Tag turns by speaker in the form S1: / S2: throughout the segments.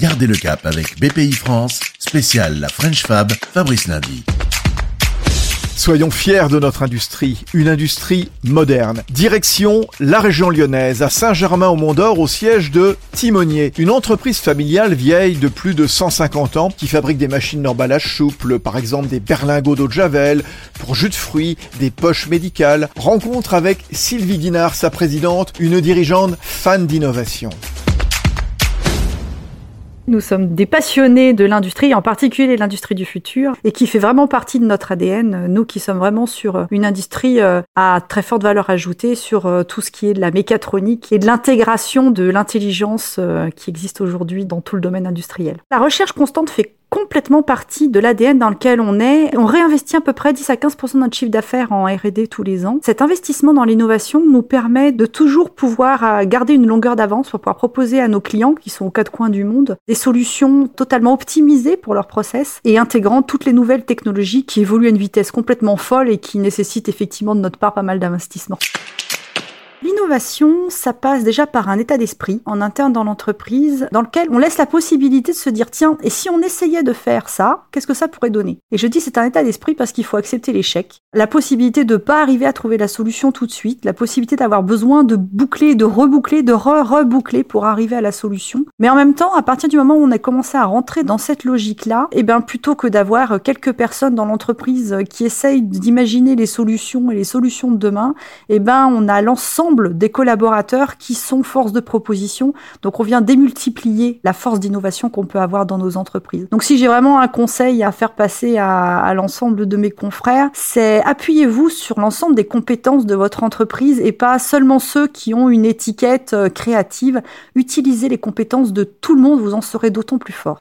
S1: Gardez le cap avec BPI France, spécial la French Fab, Fabrice Lundi.
S2: Soyons fiers de notre industrie, une industrie moderne. Direction la région lyonnaise, à Saint-Germain-au-Mont-d'Or, au siège de Timonier, une entreprise familiale vieille de plus de 150 ans qui fabrique des machines d'emballage souple, par exemple des berlingots d'eau de javel, pour jus de fruits, des poches médicales. Rencontre avec Sylvie Guinard, sa présidente, une dirigeante fan d'innovation.
S3: Nous sommes des passionnés de l'industrie, en particulier l'industrie du futur, et qui fait vraiment partie de notre ADN. Nous qui sommes vraiment sur une industrie euh, à très forte valeur ajoutée, sur euh, tout ce qui est de la mécatronique et de l'intégration de l'intelligence euh, qui existe aujourd'hui dans tout le domaine industriel. La recherche constante fait complètement partie de l'ADN dans lequel on est. On réinvestit à peu près 10 à 15 de notre chiffre d'affaires en R&D tous les ans. Cet investissement dans l'innovation nous permet de toujours pouvoir euh, garder une longueur d'avance pour pouvoir proposer à nos clients qui sont aux quatre coins du monde des solutions totalement optimisées pour leur process et intégrant toutes les nouvelles technologies qui évoluent à une vitesse complètement folle et qui nécessitent effectivement de notre part pas mal d'investissement. L'innovation, ça passe déjà par un état d'esprit en interne dans l'entreprise dans lequel on laisse la possibilité de se dire tiens, et si on essayait de faire ça, qu'est-ce que ça pourrait donner? Et je dis c'est un état d'esprit parce qu'il faut accepter l'échec, la possibilité de pas arriver à trouver la solution tout de suite, la possibilité d'avoir besoin de boucler, de reboucler, de re-reboucler pour arriver à la solution. Mais en même temps, à partir du moment où on a commencé à rentrer dans cette logique-là, et eh bien plutôt que d'avoir quelques personnes dans l'entreprise qui essayent d'imaginer les solutions et les solutions de demain, et eh ben on a l'ensemble des collaborateurs qui sont force de proposition. Donc on vient démultiplier la force d'innovation qu'on peut avoir dans nos entreprises. Donc si j'ai vraiment un conseil à faire passer à, à l'ensemble de mes confrères, c'est appuyez-vous sur l'ensemble des compétences de votre entreprise et pas seulement ceux qui ont une étiquette euh, créative. Utilisez les compétences de tout le monde, vous en serez d'autant plus fort.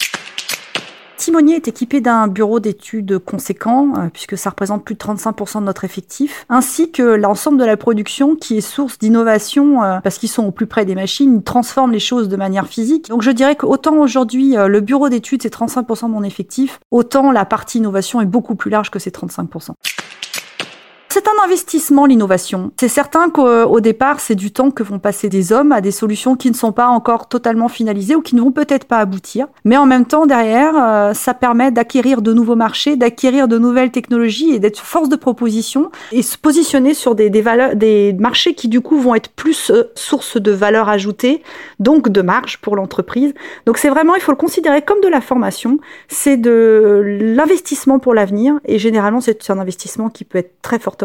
S3: Timonier est équipé d'un bureau d'études conséquent, euh, puisque ça représente plus de 35% de notre effectif, ainsi que l'ensemble de la production qui est source d'innovation, euh, parce qu'ils sont au plus près des machines, ils transforment les choses de manière physique. Donc je dirais qu'autant aujourd'hui le bureau d'études c'est 35% de mon effectif, autant la partie innovation est beaucoup plus large que ces 35%. C'est un investissement, l'innovation. C'est certain qu'au départ, c'est du temps que vont passer des hommes à des solutions qui ne sont pas encore totalement finalisées ou qui ne vont peut-être pas aboutir. Mais en même temps, derrière, euh, ça permet d'acquérir de nouveaux marchés, d'acquérir de nouvelles technologies et d'être force de proposition et se positionner sur des, des, valeurs, des marchés qui, du coup, vont être plus euh, source de valeur ajoutée, donc de marge pour l'entreprise. Donc c'est vraiment, il faut le considérer comme de la formation. C'est de l'investissement pour l'avenir et généralement, c'est un investissement qui peut être très fortement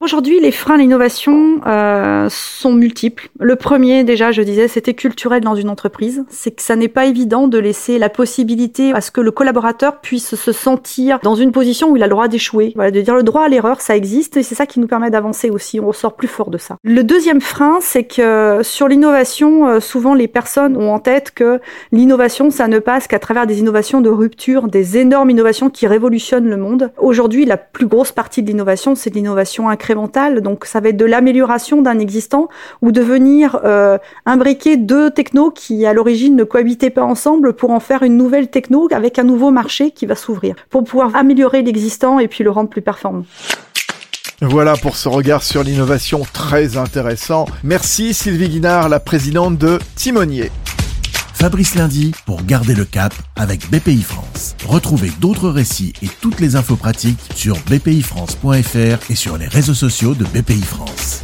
S3: Aujourd'hui, les freins à l'innovation euh, sont multiples. Le premier, déjà, je disais, c'était culturel dans une entreprise. C'est que ça n'est pas évident de laisser la possibilité à ce que le collaborateur puisse se sentir dans une position où il a le droit d'échouer. Voilà, de dire le droit à l'erreur, ça existe et c'est ça qui nous permet d'avancer aussi. On ressort plus fort de ça. Le deuxième frein, c'est que sur l'innovation, euh, souvent les personnes ont en tête que l'innovation, ça ne passe qu'à travers des innovations de rupture, des énormes innovations qui révolutionnent le monde. Aujourd'hui, la plus grosse partie de l'innovation, c'est l'innovation incrémentale. Donc ça va être de l'amélioration d'un existant ou de venir euh, imbriquer deux technos qui à l'origine ne cohabitaient pas ensemble pour en faire une nouvelle techno avec un nouveau marché qui va s'ouvrir pour pouvoir améliorer l'existant et puis le rendre plus performant.
S2: Voilà pour ce regard sur l'innovation très intéressant. Merci Sylvie Guinard, la présidente de Timonier.
S1: Fabrice Lundi pour garder le cap avec BPI France. Retrouvez d'autres récits et toutes les infos pratiques sur bpifrance.fr et sur les réseaux sociaux de BPI France.